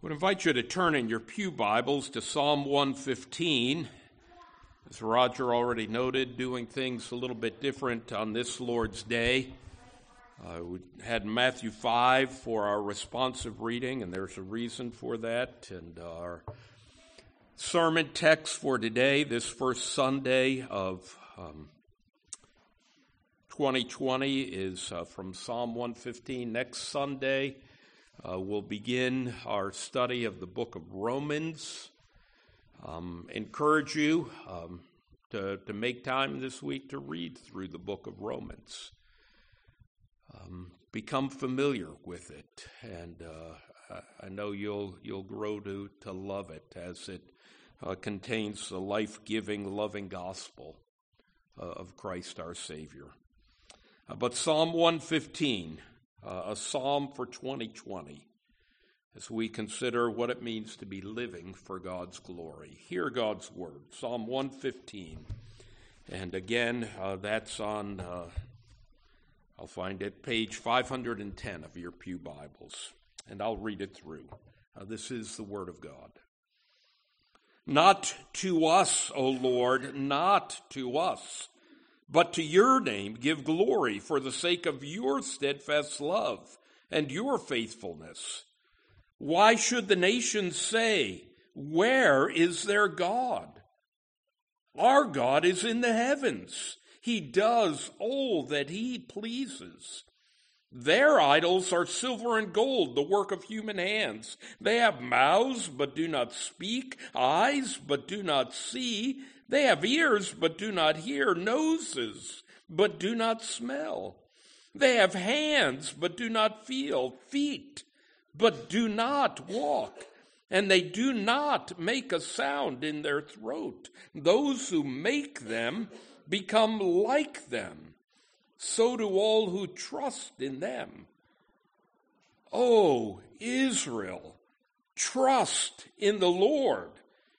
would invite you to turn in your Pew Bibles to Psalm 115. As Roger already noted, doing things a little bit different on this Lord's Day. Uh, we had Matthew 5 for our responsive reading, and there's a reason for that. And our sermon text for today, this first Sunday of um, 2020, is uh, from Psalm 115. Next Sunday, uh, we'll begin our study of the book of Romans. Um, encourage you um, to, to make time this week to read through the book of Romans. Um, become familiar with it, and uh, I know you'll you'll grow to to love it as it uh, contains the life-giving, loving gospel uh, of Christ our Savior. Uh, but Psalm 115 uh, a psalm for 2020 as we consider what it means to be living for God's glory. Hear God's word, Psalm 115. And again, uh, that's on, uh, I'll find it, page 510 of your Pew Bibles. And I'll read it through. Uh, this is the word of God. Not to us, O Lord, not to us but to your name give glory for the sake of your steadfast love and your faithfulness. Why should the nations say, Where is their God? Our God is in the heavens. He does all that he pleases. Their idols are silver and gold, the work of human hands. They have mouths, but do not speak, eyes, but do not see. They have ears, but do not hear, noses, but do not smell. They have hands, but do not feel, feet, but do not walk. And they do not make a sound in their throat. Those who make them become like them. So do all who trust in them. O oh, Israel, trust in the Lord.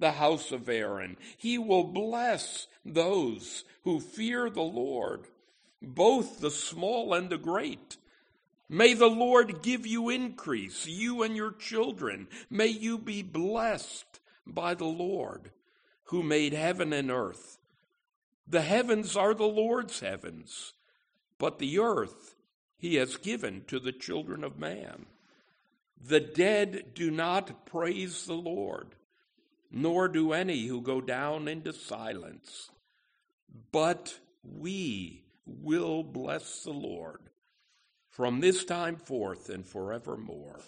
the house of Aaron. He will bless those who fear the Lord, both the small and the great. May the Lord give you increase, you and your children. May you be blessed by the Lord who made heaven and earth. The heavens are the Lord's heavens, but the earth he has given to the children of man. The dead do not praise the Lord nor do any who go down into silence. But we will bless the Lord from this time forth and forevermore.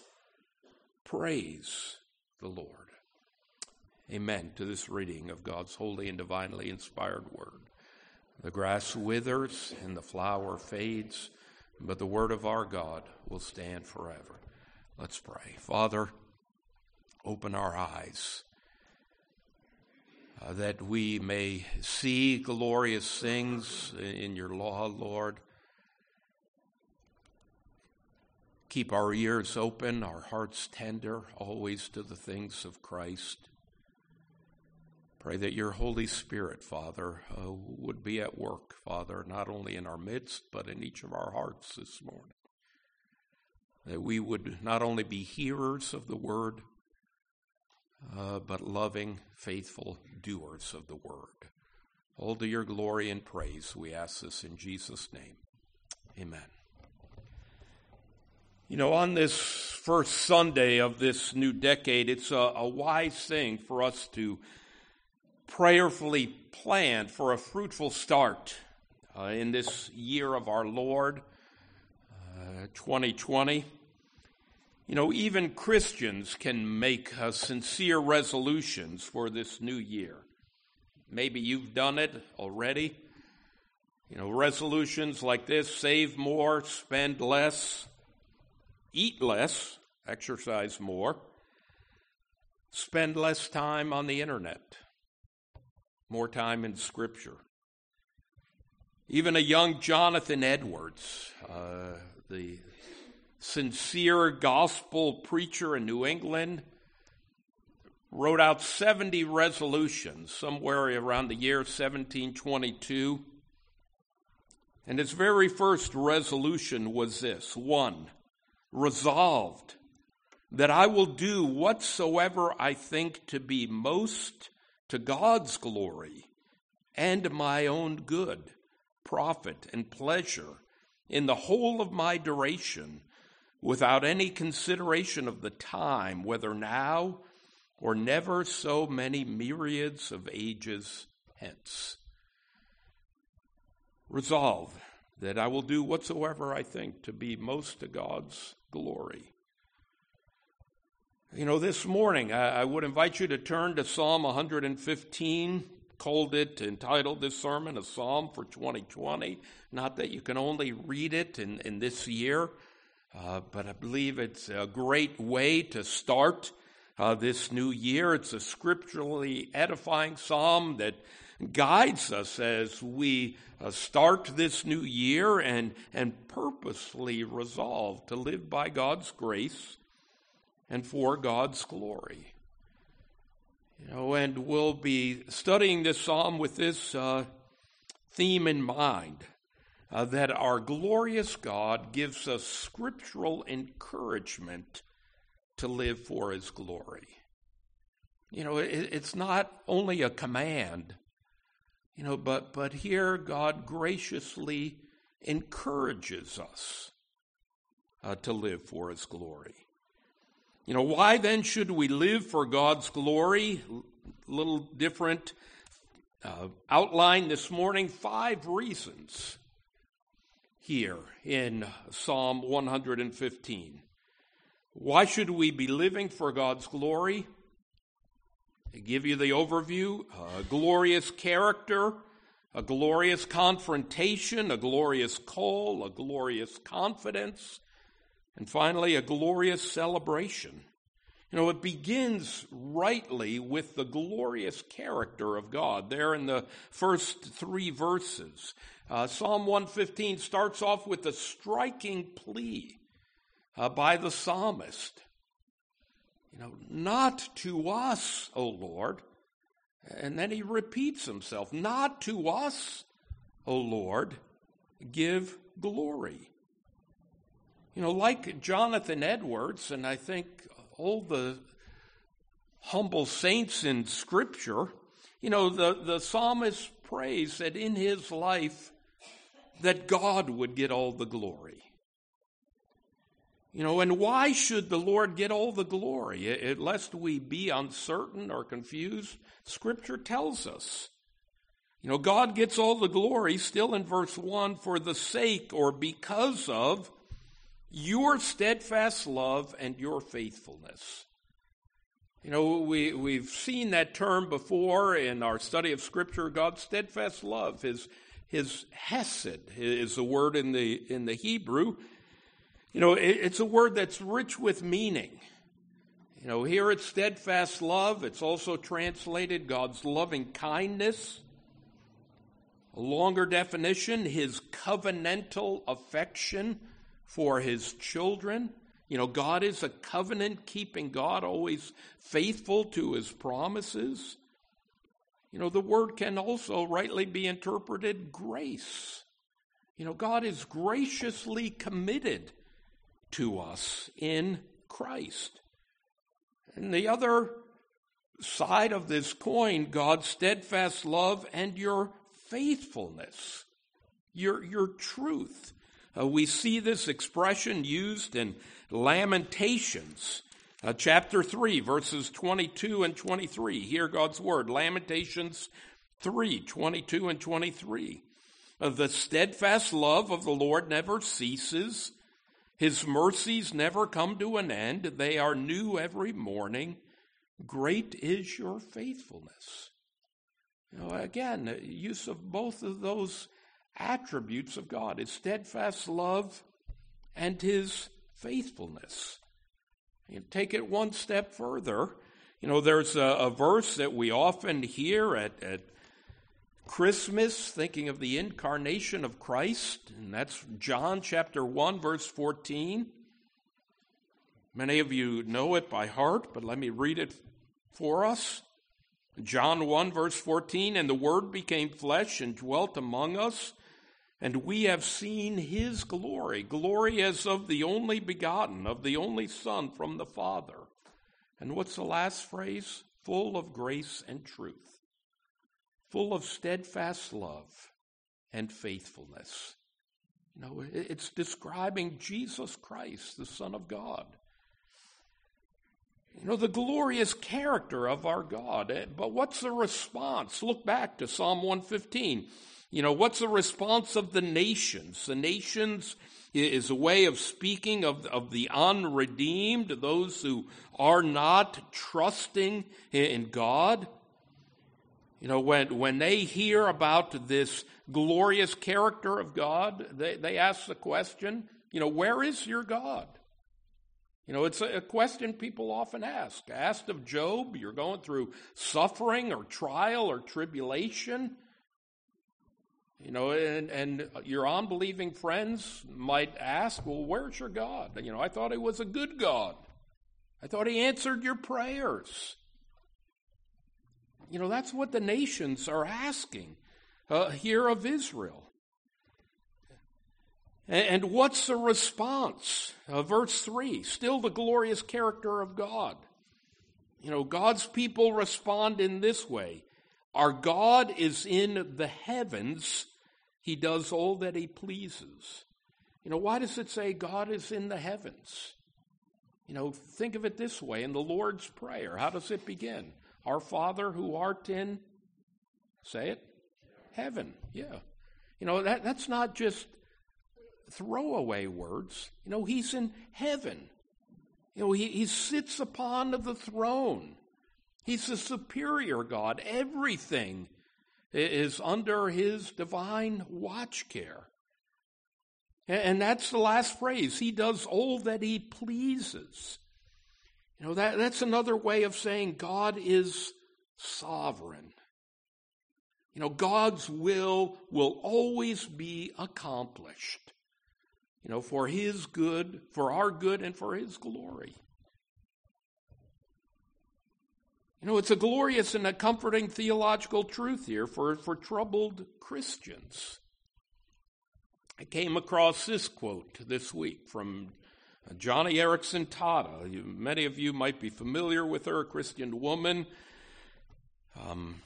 Praise the Lord. Amen to this reading of God's holy and divinely inspired word. The grass withers and the flower fades, but the word of our God will stand forever. Let's pray. Father, open our eyes that we may see glorious things in your law, Lord. Keep our ears open, our hearts tender, always to the things of Christ. Pray that your Holy Spirit, Father, uh, would be at work, Father, not only in our midst, but in each of our hearts this morning. That we would not only be hearers of the word, uh, but loving, faithful doers of the word. All to your glory and praise, we ask this in Jesus' name. Amen. You know, on this first Sunday of this new decade, it's a, a wise thing for us to prayerfully plan for a fruitful start uh, in this year of our Lord, uh, 2020. You know, even Christians can make uh, sincere resolutions for this new year. Maybe you've done it already. You know, resolutions like this save more, spend less, eat less, exercise more, spend less time on the internet, more time in Scripture. Even a young Jonathan Edwards, uh, the sincere gospel preacher in New England, wrote out 70 resolutions somewhere around the year 1722. And his very first resolution was this one, resolved that I will do whatsoever I think to be most to God's glory and my own good, profit, and pleasure in the whole of my duration, without any consideration of the time, whether now or never so many myriads of ages hence. Resolve that I will do whatsoever I think to be most to God's glory. You know, this morning I, would invite you to turn to Psalm 115 called it, entitled this sermon, a psalm for 2020. Not that you can only read it in, in this year, uh, but I believe it's a great way to start uh, this new year. It's a scripturally edifying psalm that guides us as we uh, start this new year and, and purposefully resolve to live by God's grace and for God's glory. You know, and we'll be studying this psalm with this uh, theme in mind uh, that our glorious God gives us scriptural encouragement to live for his glory. You know, it, it's not only a command, you know, but, but here God graciously encourages us uh, to live for his glory. You know, why then should we live for God's glory? A little different uh, outline this morning. Five reasons here in Psalm 115. Why should we be living for God's glory? I give you the overview a glorious character, a glorious confrontation, a glorious call, a glorious confidence, and finally, a glorious celebration. You know, it begins rightly with the glorious character of God there in the first three verses. Uh, Psalm 115 starts off with a striking plea uh, by the psalmist. You know, not to us, O Lord. And then he repeats himself, not to us, O Lord, give glory. You know, like Jonathan Edwards, and I think all the humble saints in Scripture, you know, the, the psalmist prays that in his life that God would get all the glory. You know, and why should the Lord get all the glory? It, lest we be uncertain or confused, Scripture tells us. You know, God gets all the glory, still in verse 1, for the sake or because of your steadfast love and your faithfulness. You know, we, we've seen that term before in our study of Scripture, God's steadfast love. His, his hesed is the word in the, in the Hebrew. You know, it, it's a word that's rich with meaning. You know, here it's steadfast love. It's also translated God's loving kindness. A longer definition, his covenantal affection for his children. You know, God is a covenant keeping God, always faithful to his promises. You know, the word can also rightly be interpreted grace. You know, God is graciously committed to us in Christ. And the other side of this coin, God's steadfast love and your faithfulness, your, your truth. Uh, we see this expression used in Lamentations, uh, chapter 3, verses 22 and 23. Hear God's word. Lamentations 3, 22 and 23. Uh, the steadfast love of the Lord never ceases. His mercies never come to an end. They are new every morning. Great is your faithfulness. Know, again, use of both of those attributes of God his steadfast love and his faithfulness. You take it one step further. You know, there's a, a verse that we often hear at, at Christmas, thinking of the incarnation of Christ, and that's John chapter 1, verse 14. Many of you know it by heart, but let me read it for us. John 1, verse 14, and the Word became flesh and dwelt among us, and we have seen his glory, glory as of the only begotten, of the only Son from the Father. And what's the last phrase? Full of grace and truth, full of steadfast love and faithfulness. You know, it's describing Jesus Christ, the Son of God. You know, the glorious character of our God. Eh, but what's the response? Look back to Psalm 115. You know, what's the response of the nations? The nations is a way of speaking of, of the unredeemed, those who are not trusting in God. You know, when, when they hear about this glorious character of God, they, they ask the question, you know, where is your God? You know, it's a, question people often ask. Asked of Job, you're going through suffering or trial or tribulation. You know, and, and your unbelieving friends might ask, well, where's your God? You know, I thought he was a good God. I thought he answered your prayers. You know, that's what the nations are asking uh, here of Israel. And what's the response? Uh, verse 3 still the glorious character of God. You know, God's people respond in this way Our God is in the heavens, He does all that He pleases. You know, why does it say God is in the heavens? You know, think of it this way in the Lord's Prayer. How does it begin? Our Father who art in, say it, heaven. Yeah. You know, that, that's not just throwaway words. You know, he's in heaven. You know, he, he sits upon the throne. He's the superior God. Everything is under his divine watch care. And that's the last phrase. He does all that he pleases. You know, that, that's another way of saying God is sovereign. You know, God's will will always be accomplished you know, for His good, for our good, and for His glory. You know, it's a glorious and a comforting theological truth here for, for troubled Christians. I came across this quote this week from Joni Eareckson Tada. Many of you might be familiar with her, a Christian woman. Um,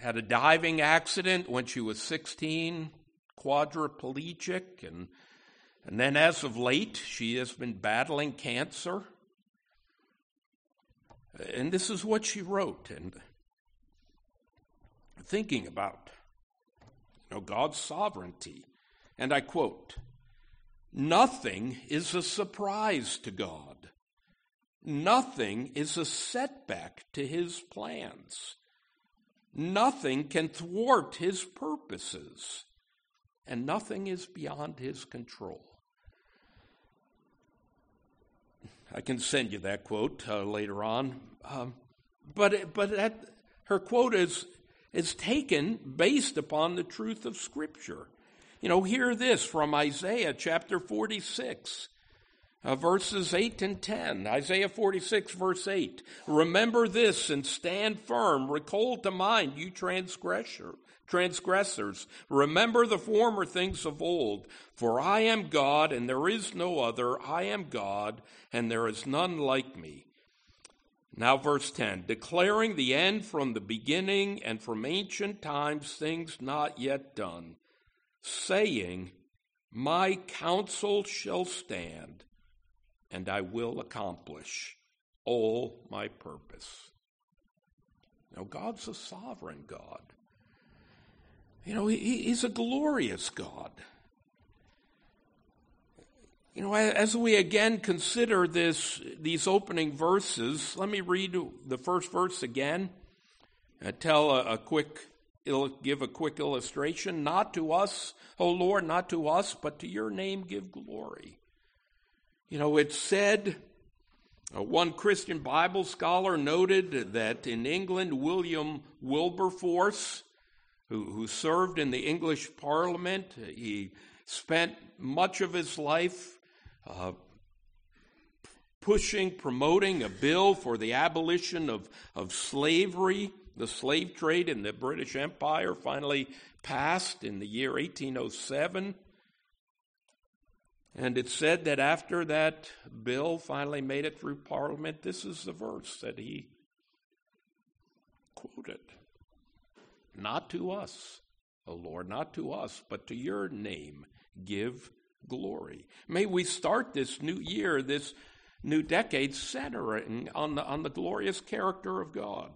had a diving accident when she was 16, quadriplegic, and and then, as of late, she has been battling cancer. And this is what she wrote, and thinking about you know, God's sovereignty. And I quote Nothing is a surprise to God, nothing is a setback to his plans, nothing can thwart his purposes, and nothing is beyond his control. I can send you that quote uh, later on. Um, but but that, her quote is, is taken based upon the truth of Scripture. You know, hear this from Isaiah chapter 46. Uh, verses 8 and 10. Isaiah 46, verse 8. Remember this and stand firm. Recall to mind, you transgressor, transgressors. Remember the former things of old. For I am God, and there is no other. I am God, and there is none like me. Now, verse 10 declaring the end from the beginning and from ancient times, things not yet done, saying, My counsel shall stand, and I will accomplish all my purpose. Now, God's a sovereign God. You know, he, he's a glorious God. You know, as we again consider this, these opening verses, let me read the first verse again. Uh, tell a, a quick, give a quick illustration. Not to us, O Lord, not to us, but to your name give glory. You know, it's said, uh, one Christian Bible scholar noted that in England, William Wilberforce who, who served in the English Parliament. He spent much of his life uh, pushing, promoting a bill for the abolition of, of slavery. The slave trade in the British Empire finally passed in the year 1807. And it said that after that bill finally made it through Parliament, this is the verse that he quoted. Not to us, O Lord, not to us, but to your name give glory. May we start this new year, this new decade, centering on the, on the glorious character of God.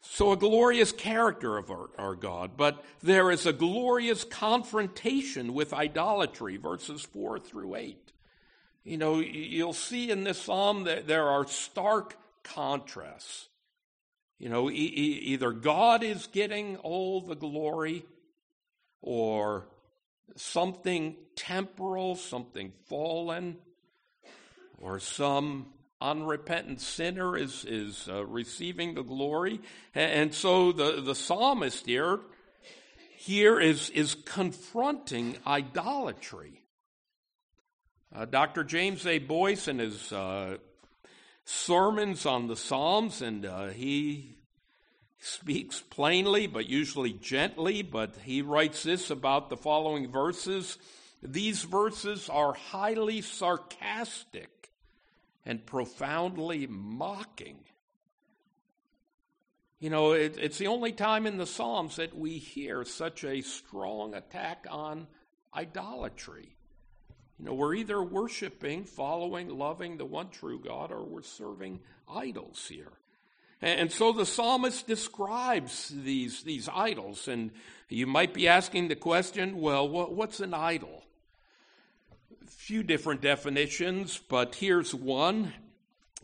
So, a glorious character of our, our, God, but there is a glorious confrontation with idolatry, verses 4 through 8. You know, you'll see in this psalm that there are stark contrasts. You know, e- e- either God is getting all the glory, or something temporal, something fallen, or some unrepentant sinner is, is uh, receiving the glory. And, and, so the, the psalmist here, here is, is confronting idolatry. Uh, Dr. James A. Boice, in his uh, sermons on the Psalms, and uh, he speaks plainly, but usually gently, but he writes this about the following verses. These verses are highly sarcastic and profoundly mocking. You know, it, it's the only time in the Psalms that we hear such a strong attack on idolatry. You know, we're either worshiping, following, loving the one true God, or we're serving idols here. And, so the psalmist describes these, these idols, and you might be asking the question well, what, what's an idol? A few different definitions, but here's one.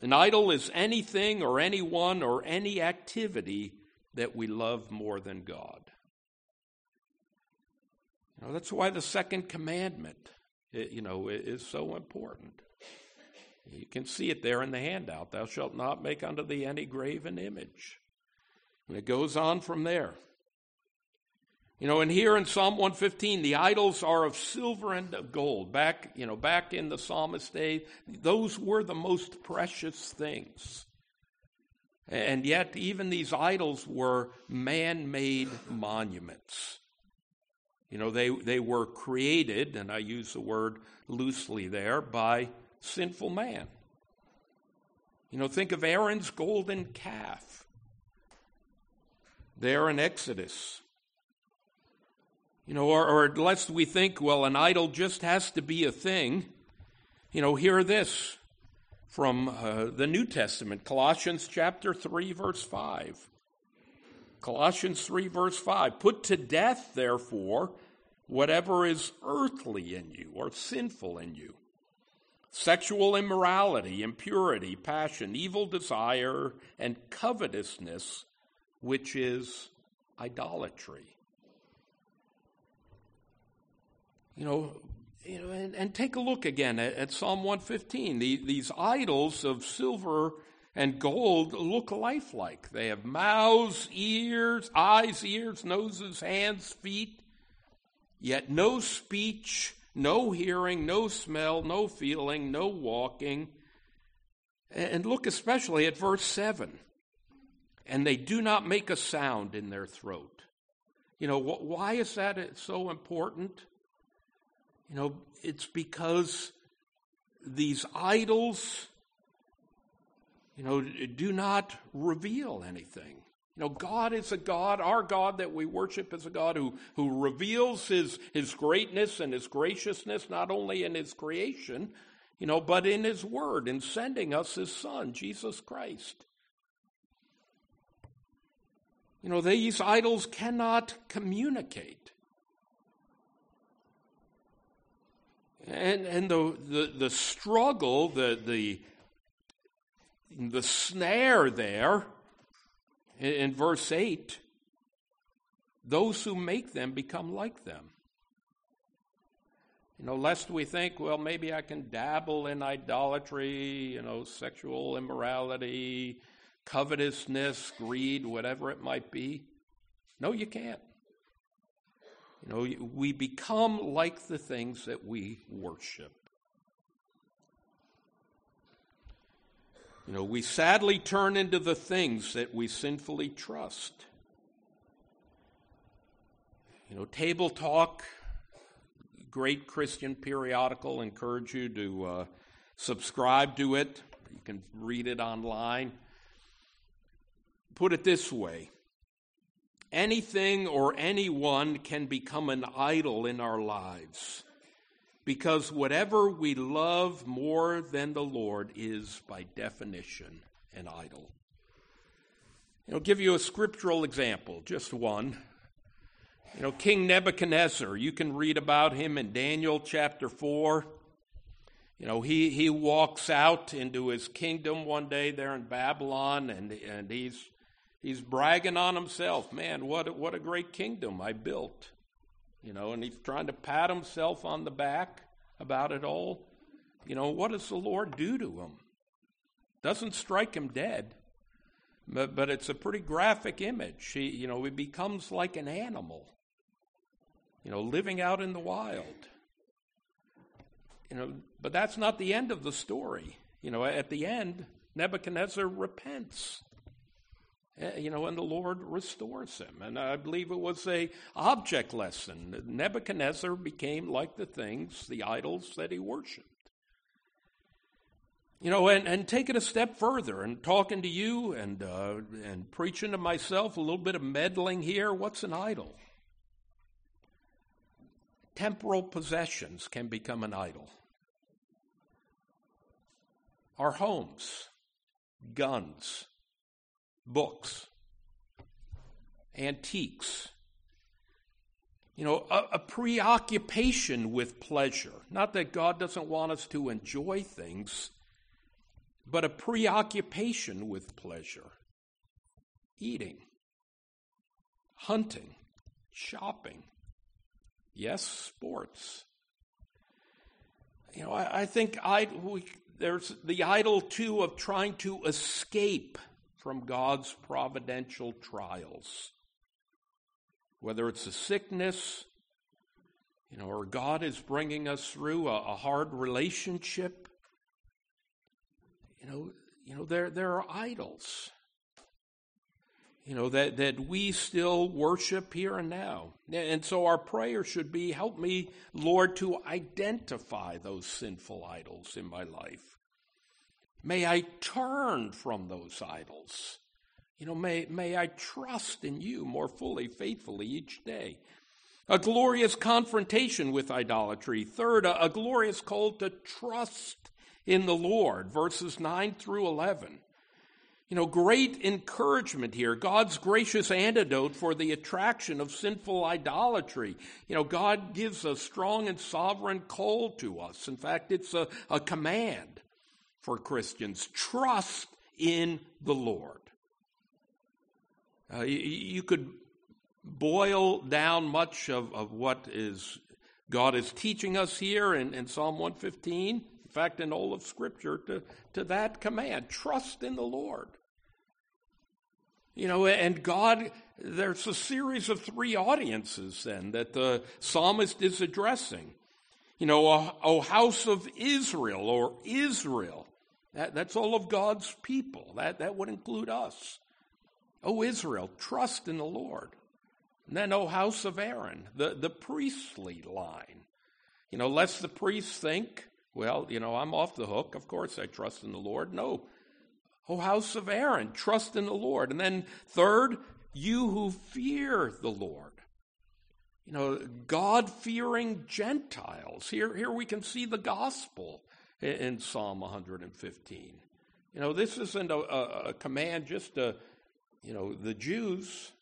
An idol is anything or anyone or any activity that we love more than God. Know, that's why the second commandment, you know, is so important. You can see it there in the handout. Thou shalt not make unto thee any graven image. And it goes on from there. You know, and here in Psalm 115, the idols are of silver and of gold. Back, you know, back in the psalmist day, those were the most precious things. And yet, even these idols were man made monuments. You know, they, they were created, and I use the word loosely there, by sinful man. You know, think of Aaron's golden calf there in Exodus. You know, or, or lest we think, well, an idol just has to be a thing. You know, hear this from uh, the New Testament, Colossians chapter 3, verse 5. Colossians 3, verse 5. Put to death, therefore, whatever is earthly in you or sinful in you sexual immorality, impurity, passion, evil desire, and covetousness, which is idolatry. You know, you know and, and take a look again at, at Psalm 115. The, these idols of silver and gold look lifelike. They have mouths, ears, eyes, ears, noses, hands, feet, yet no speech, no hearing, no smell, no feeling, no walking. And look especially at verse 7. And they do not make a sound in their throat. You know, why is that so important? You know, it's because these idols, you know, do not reveal anything. You know, God is a God, our God that we worship is a God who, who reveals his, his greatness and his graciousness, not only in his creation, you know, but in his word, in sending us his son, Jesus Christ. You know, these idols cannot communicate. And, and the, the, the struggle, the, the, the snare there in, verse 8 those who make them become like them. You know, lest we think, well, maybe I can dabble in idolatry, you know, sexual immorality, covetousness, greed, whatever it might be. No, you can't. You know, we become like the things that we worship. You know, we sadly turn into the things that we sinfully trust. You know, Table Talk, great Christian periodical, encourage you to uh, subscribe to it. You can read it online. Put it this way anything or anyone can become an idol in our lives because whatever we love more than the Lord is, by definition, an idol. I'll give you a scriptural example, just one. You know, King Nebuchadnezzar, you can read about him in Daniel chapter 4. You know, he, he walks out into his kingdom one day there in Babylon, and, and he's, he's bragging on himself. Man, what, what a great kingdom I built. You know, and he's trying to pat himself on the back about it all. You know, what does the Lord do to him? Doesn't strike him dead, but, but it's a pretty graphic image. He, you know, he becomes like an animal, you know, living out in the wild. You know, but that's not the end of the story. You know, at the end, Nebuchadnezzar repents. Eh, you know, and the Lord restores him. And I believe it was a object lesson. Nebuchadnezzar became like the things, the idols that he worshipped. You know, and, and take it a step further and talking to you and, uh, and preaching to myself, a little bit of meddling here. What's an idol? Temporal possessions can become an idol. Our homes, guns, books, antiques. You know, a, a, preoccupation with pleasure. Not that God doesn't want us to enjoy things, but a preoccupation with pleasure. Eating, hunting, shopping. Yes, sports. You know, I, I think I, we, there's the idol too of trying to escape from God's providential trials. Whether it's a sickness, you know, or God is bringing us through a, a hard relationship. You know, you know, there, there are idols you know, that, that we still worship here and now. And so our prayer should be, help me, Lord, to identify those sinful idols in my life. May I turn from those idols. You know, may, may I trust in you more fully, faithfully each day. A glorious confrontation with idolatry. Third, a, a glorious call to trust in the Lord, verses 9 through 11. You know, great encouragement here. God's gracious antidote for the attraction of sinful idolatry. You know, God gives a strong and sovereign call to us. In fact, it's a, a command for Christians. Trust in the Lord. Uh, you, you, could boil down much of, of what is God is teaching us here in, in Psalm 115, in fact, in all of Scripture, to, to that command trust in the Lord. You know, and God, there's a series of three audiences then that the psalmist is addressing. You know, O, o house of Israel or Israel. That, that's all of God's people. That, that would include us. O Israel, trust in the Lord. And then, O house of Aaron, the, the priestly line. You know, lest the priests think, well, you know, I'm off the hook. Of course I trust in the Lord. No. O house of Aaron, trust in the Lord. And then, third, you who fear the Lord. You know, God fearing Gentiles. Here, here we can see the gospel in Psalm 115. You know, this isn't a, a, a command just to, you know, the Jews.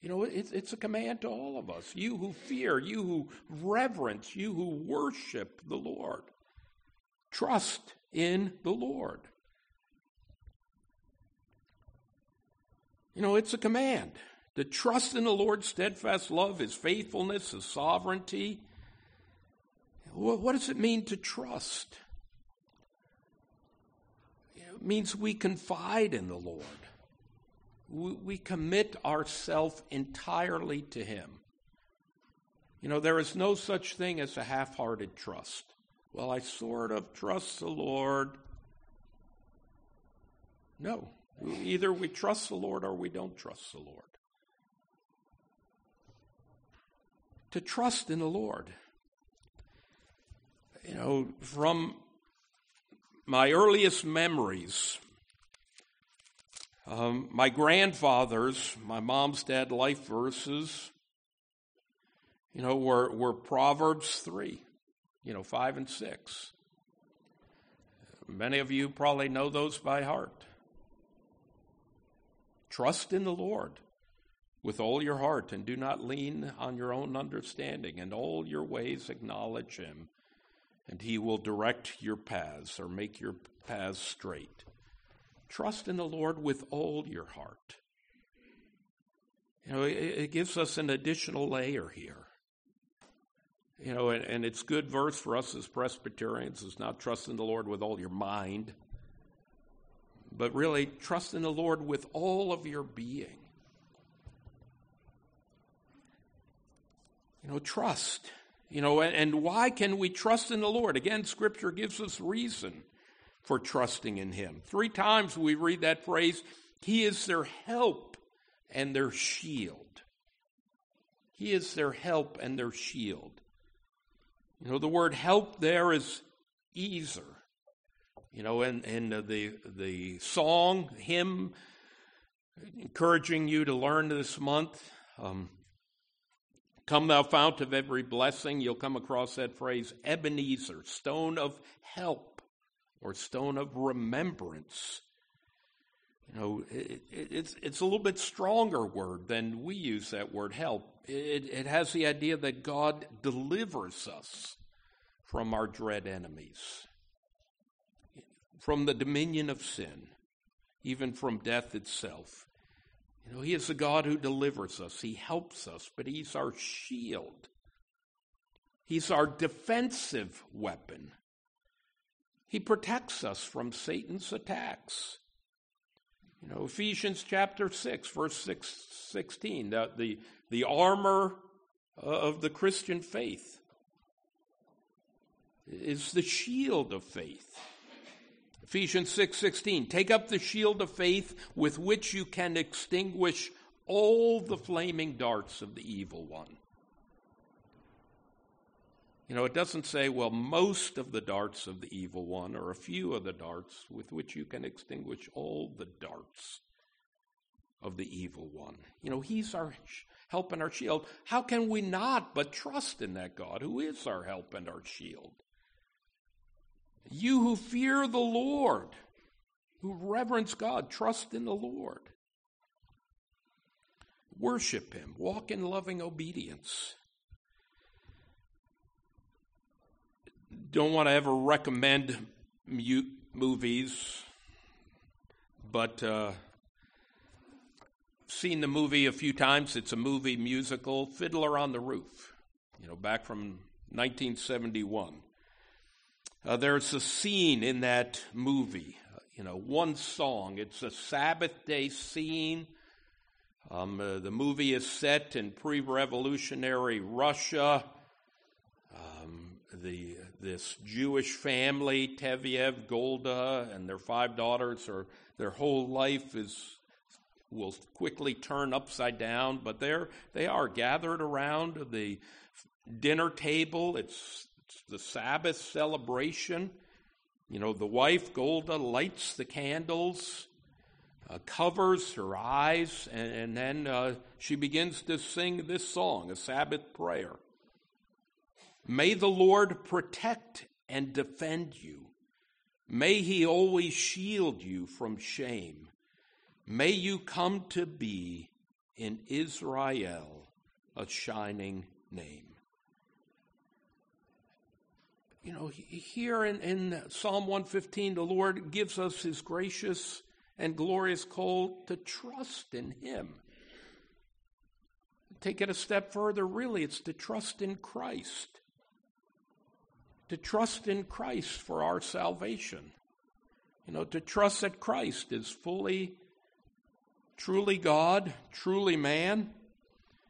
You know, it's, it's a command to all of us. You who fear, you who reverence, you who worship the Lord. Trust in the Lord. You know, it's a command to trust in the Lord's steadfast love, His faithfulness, His sovereignty. What does it mean to trust? Means we confide in the Lord. we, we commit ourselves entirely to Him. You know, there is no such thing as a half hearted trust. Well, I sort of trust the Lord. No. Either we trust the Lord or we don't trust the Lord. To trust in the Lord. You know, from my earliest memories, um, my grandfather's, my mom's dad life verses, you know, were, were Proverbs 3, you know, 5 and 6. Many of you probably know those by heart. Trust in the Lord with all your heart and do not lean on your own understanding. In all your ways acknowledge him, and he will direct your paths or make your paths straight. Trust in the Lord with all your heart. You know, it, it gives us an additional layer here. You know, and, and it's good verse for us as Presbyterians is not trust in the Lord with all your mind, but really trust in the Lord with all of your being. You know, trust. You know, and, why can we trust in the Lord? Again, Scripture gives us reason for trusting in Him. Three times we read that phrase He is their help and their shield. He is their help and their shield. You know, the word help there is ezer. You know, and, and the, the song, hymn, encouraging you to learn this month, um, Come, thou fount of every blessing, you'll come across that phrase, Ebenezer, stone of help or stone of remembrance. You know, it, it, it's, it's a little bit stronger word than we use that word help. It, it has the idea that God delivers us from our dread enemies, from the dominion of sin, even from death itself. You know, He is the God who delivers us, He helps us, but He's our shield. He's our defensive weapon. He protects us from Satan's attacks. You know, Ephesians chapter 6, verse 6, 16, the, the, the armor uh, of the Christian faith is the shield of faith. Ephesians 6:16 Take up the shield of faith with which you can extinguish all the flaming darts of the evil one. You know, it doesn't say, well, most of the darts of the evil one, or a few of the darts with which you can extinguish all the darts of the evil one. You know, he's our help and our shield. How can we not but trust in that God who is our help and our shield? You who fear the Lord, who reverence God, trust in the Lord. Worship Him, walk in loving obedience. Don't want to ever recommend mute movies, but uh, seen the movie a few times. It's a movie musical, Fiddler on the Roof, you know, back from 1971. Uh, there's a scene in that movie, you know, one song. It's a Sabbath day scene. Um, uh, the movie is set in pre revolutionary Russia. Um, the, this Jewish family, Tevye, Golda, and their five daughters, are, their whole life is will quickly turn upside down, but they're, they are gathered around the dinner table. It's the Sabbath celebration. You know, the wife, Golda, lights the candles, uh, covers her eyes, and, and then uh, she begins to sing this song, a Sabbath prayer. May the Lord protect and defend you. May he always shield you from shame. May you come to be in Israel a shining name you know, here in, in Psalm 115, the Lord gives us his gracious and glorious call to trust in him. Take it a step further, really, it's to trust in Christ. To trust in Christ for our salvation. You know, to trust that Christ is fully truly God, truly man.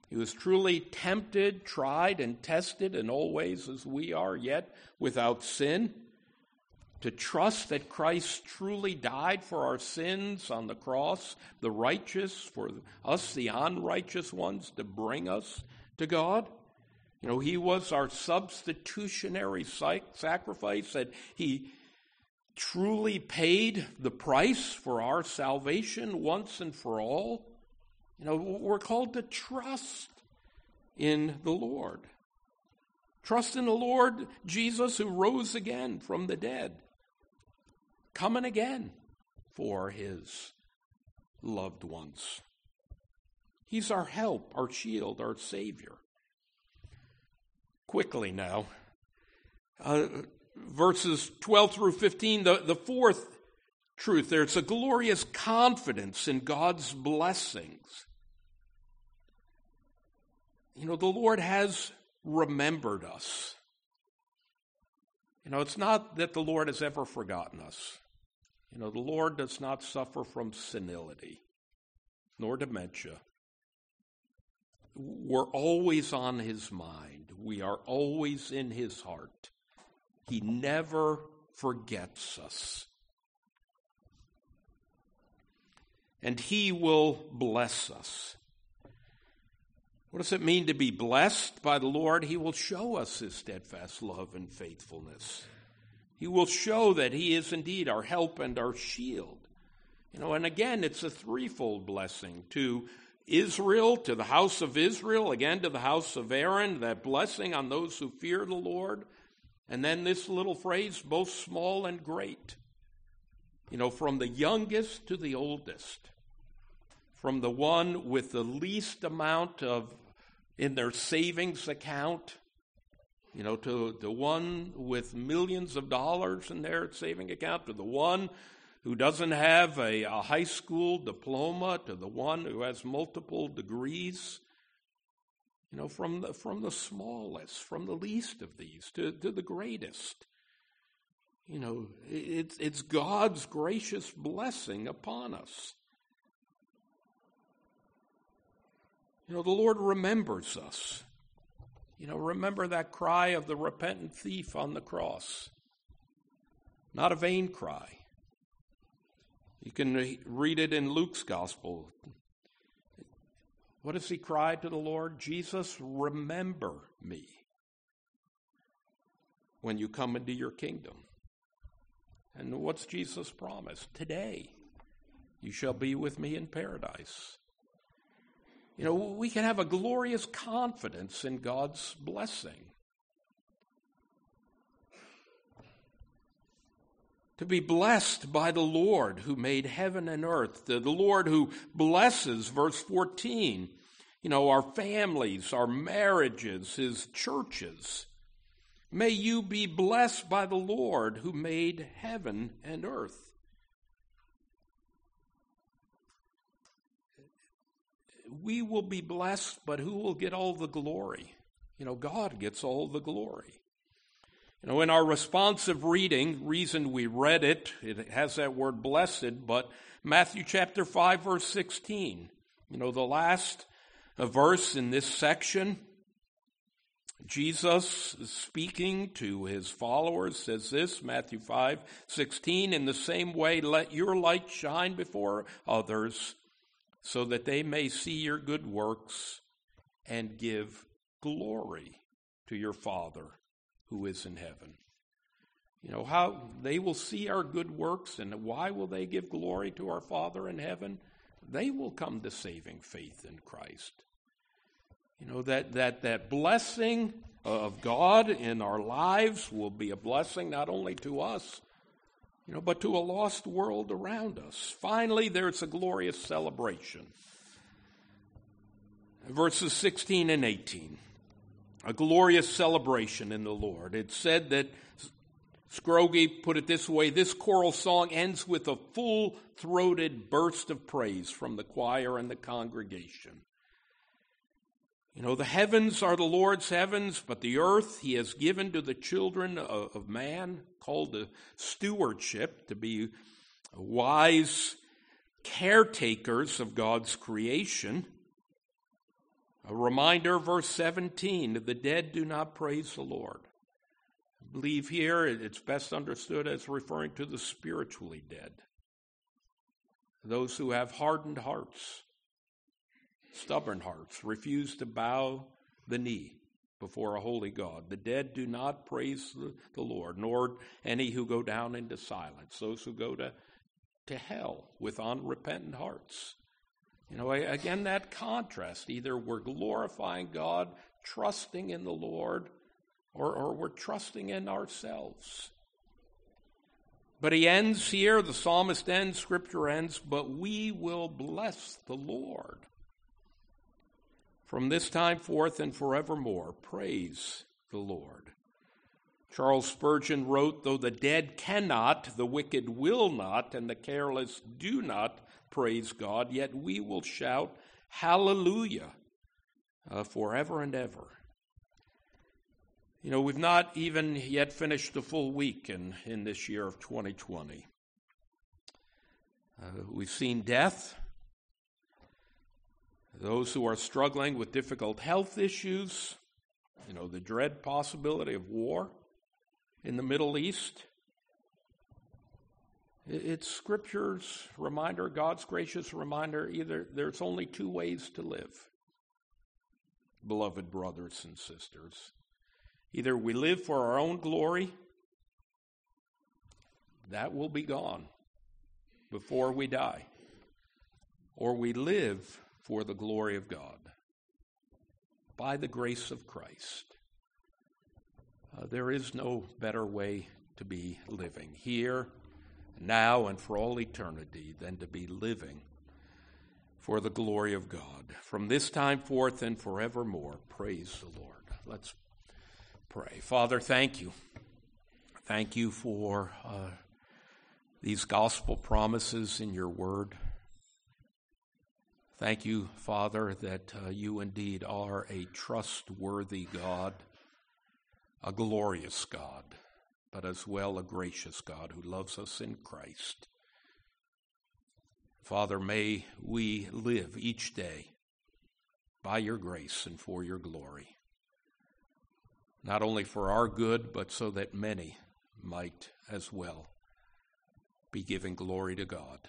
He was truly tempted, tried, and tested in all ways as we are, yet without sin. To trust that Christ truly died for our sins on the cross, the righteous for us, the unrighteous ones, to bring us to God. You know, He was our substitutionary sacrifice, that He truly paid the price for our salvation once and for all. You know, we're called to trust in the Lord. Trust in the Lord Jesus who rose again from the dead, coming again for his loved ones. He's our help, our shield, our Savior. Quickly now, uh, verses 12 through 15, the, the fourth truth there's a glorious confidence in God's blessings. You know, the Lord has remembered us. You know, it's not that the Lord has ever forgotten us. You know, the Lord does not suffer from senility nor dementia. We're always on his mind. We are always in his heart. He never forgets us. And He will bless us. What does it mean to be blessed by the Lord? He will show us His steadfast love and faithfulness. He will show that He is indeed our help and our shield. You know, and again, it's a threefold blessing to Israel, to the house of Israel, again to the house of Aaron, that blessing on those who fear the Lord, and then this little phrase, both small and great. You know, from the youngest to the oldest, from the one with the least amount of in their savings account, you know, to the one with millions of dollars in their saving account, to the one who doesn't have a, a high school diploma, to the one who has multiple degrees, you know, from the, from the smallest, from the least of these to, to the greatest. You know, it's, it's God's gracious blessing upon us. You know, the Lord remembers us. You know, remember that cry of the repentant thief on the cross. Not a vain cry. You can read it in Luke's gospel. What does he cry to the Lord? Jesus, remember me when you come into your kingdom. And what's Jesus' promise? Today, you shall be with me in paradise. You know, we can have a glorious confidence in God's blessing. To be blessed by the Lord who made heaven and earth, the, the Lord who blesses, verse 14, you know, our families, our marriages, his churches. May you be blessed by the Lord who made heaven and earth. We will be blessed, but who will get all the glory? You know, God gets all the glory. You know, in our responsive reading, reason we read it, it has that word blessed, but Matthew chapter 5, verse 16, you know, the last verse in this section. Jesus speaking to his followers says this, Matthew 5, 16, in the same way, let your light shine before others so that they may see your good works and give glory to your Father who is in heaven. You know, how they will see our good works and why will they give glory to our Father in heaven? They will come to saving faith in Christ. You know, that, that, that blessing of God in our lives will be a blessing not only to us, you know, but to a lost world around us. Finally, there's a glorious celebration. Verses 16 and 18. A glorious celebration in the Lord. It said that Scroggie put it this way this choral song ends with a full throated burst of praise from the choir and the congregation. You know, the heavens are the Lord's heavens, but the earth he has given to the children of, man, called to stewardship, to be wise caretakers of God's creation. A reminder, verse 17 the dead do not praise the Lord. I believe here it's best understood as referring to the spiritually dead, those who have hardened hearts, stubborn hearts, refuse to bow the knee before a holy God. The dead do not praise the, the, Lord, nor any who go down into silence, those who go to, to hell with unrepentant hearts. You know, again, that contrast. Either we're glorifying God, trusting in the Lord, or, or we're trusting in ourselves. But he ends here, the psalmist ends, scripture ends, but we will bless the Lord from this time forth and forevermore. Praise the Lord. Charles Spurgeon wrote, Though the dead cannot, the wicked will not, and the careless do not praise God, yet we will shout, Hallelujah, uh, forever and ever. You know, we've not even yet finished the full week in, in this year of 2020. Uh, we've seen death, those who are struggling with difficult health issues, you know, the dread possibility of war in the Middle East. It's Scripture's reminder, God's gracious reminder, either there's only two ways to live, beloved brothers and sisters. Either we live for our own glory, that will be gone before we die, or we live for the glory of God by the grace of Christ. Uh, there is no better way to be living here, now, and for all eternity than to be living for the glory of God. From this time forth and forevermore, praise the Lord. Let's pray. Father, thank you. Thank you for uh, these gospel promises in your word. Thank you, Father, that uh, you indeed are a trustworthy God, a glorious God, but as well a gracious God who loves us in Christ. Father, may we live each day by your grace and for your glory, not only for our good, but so that many might as well be giving glory to God.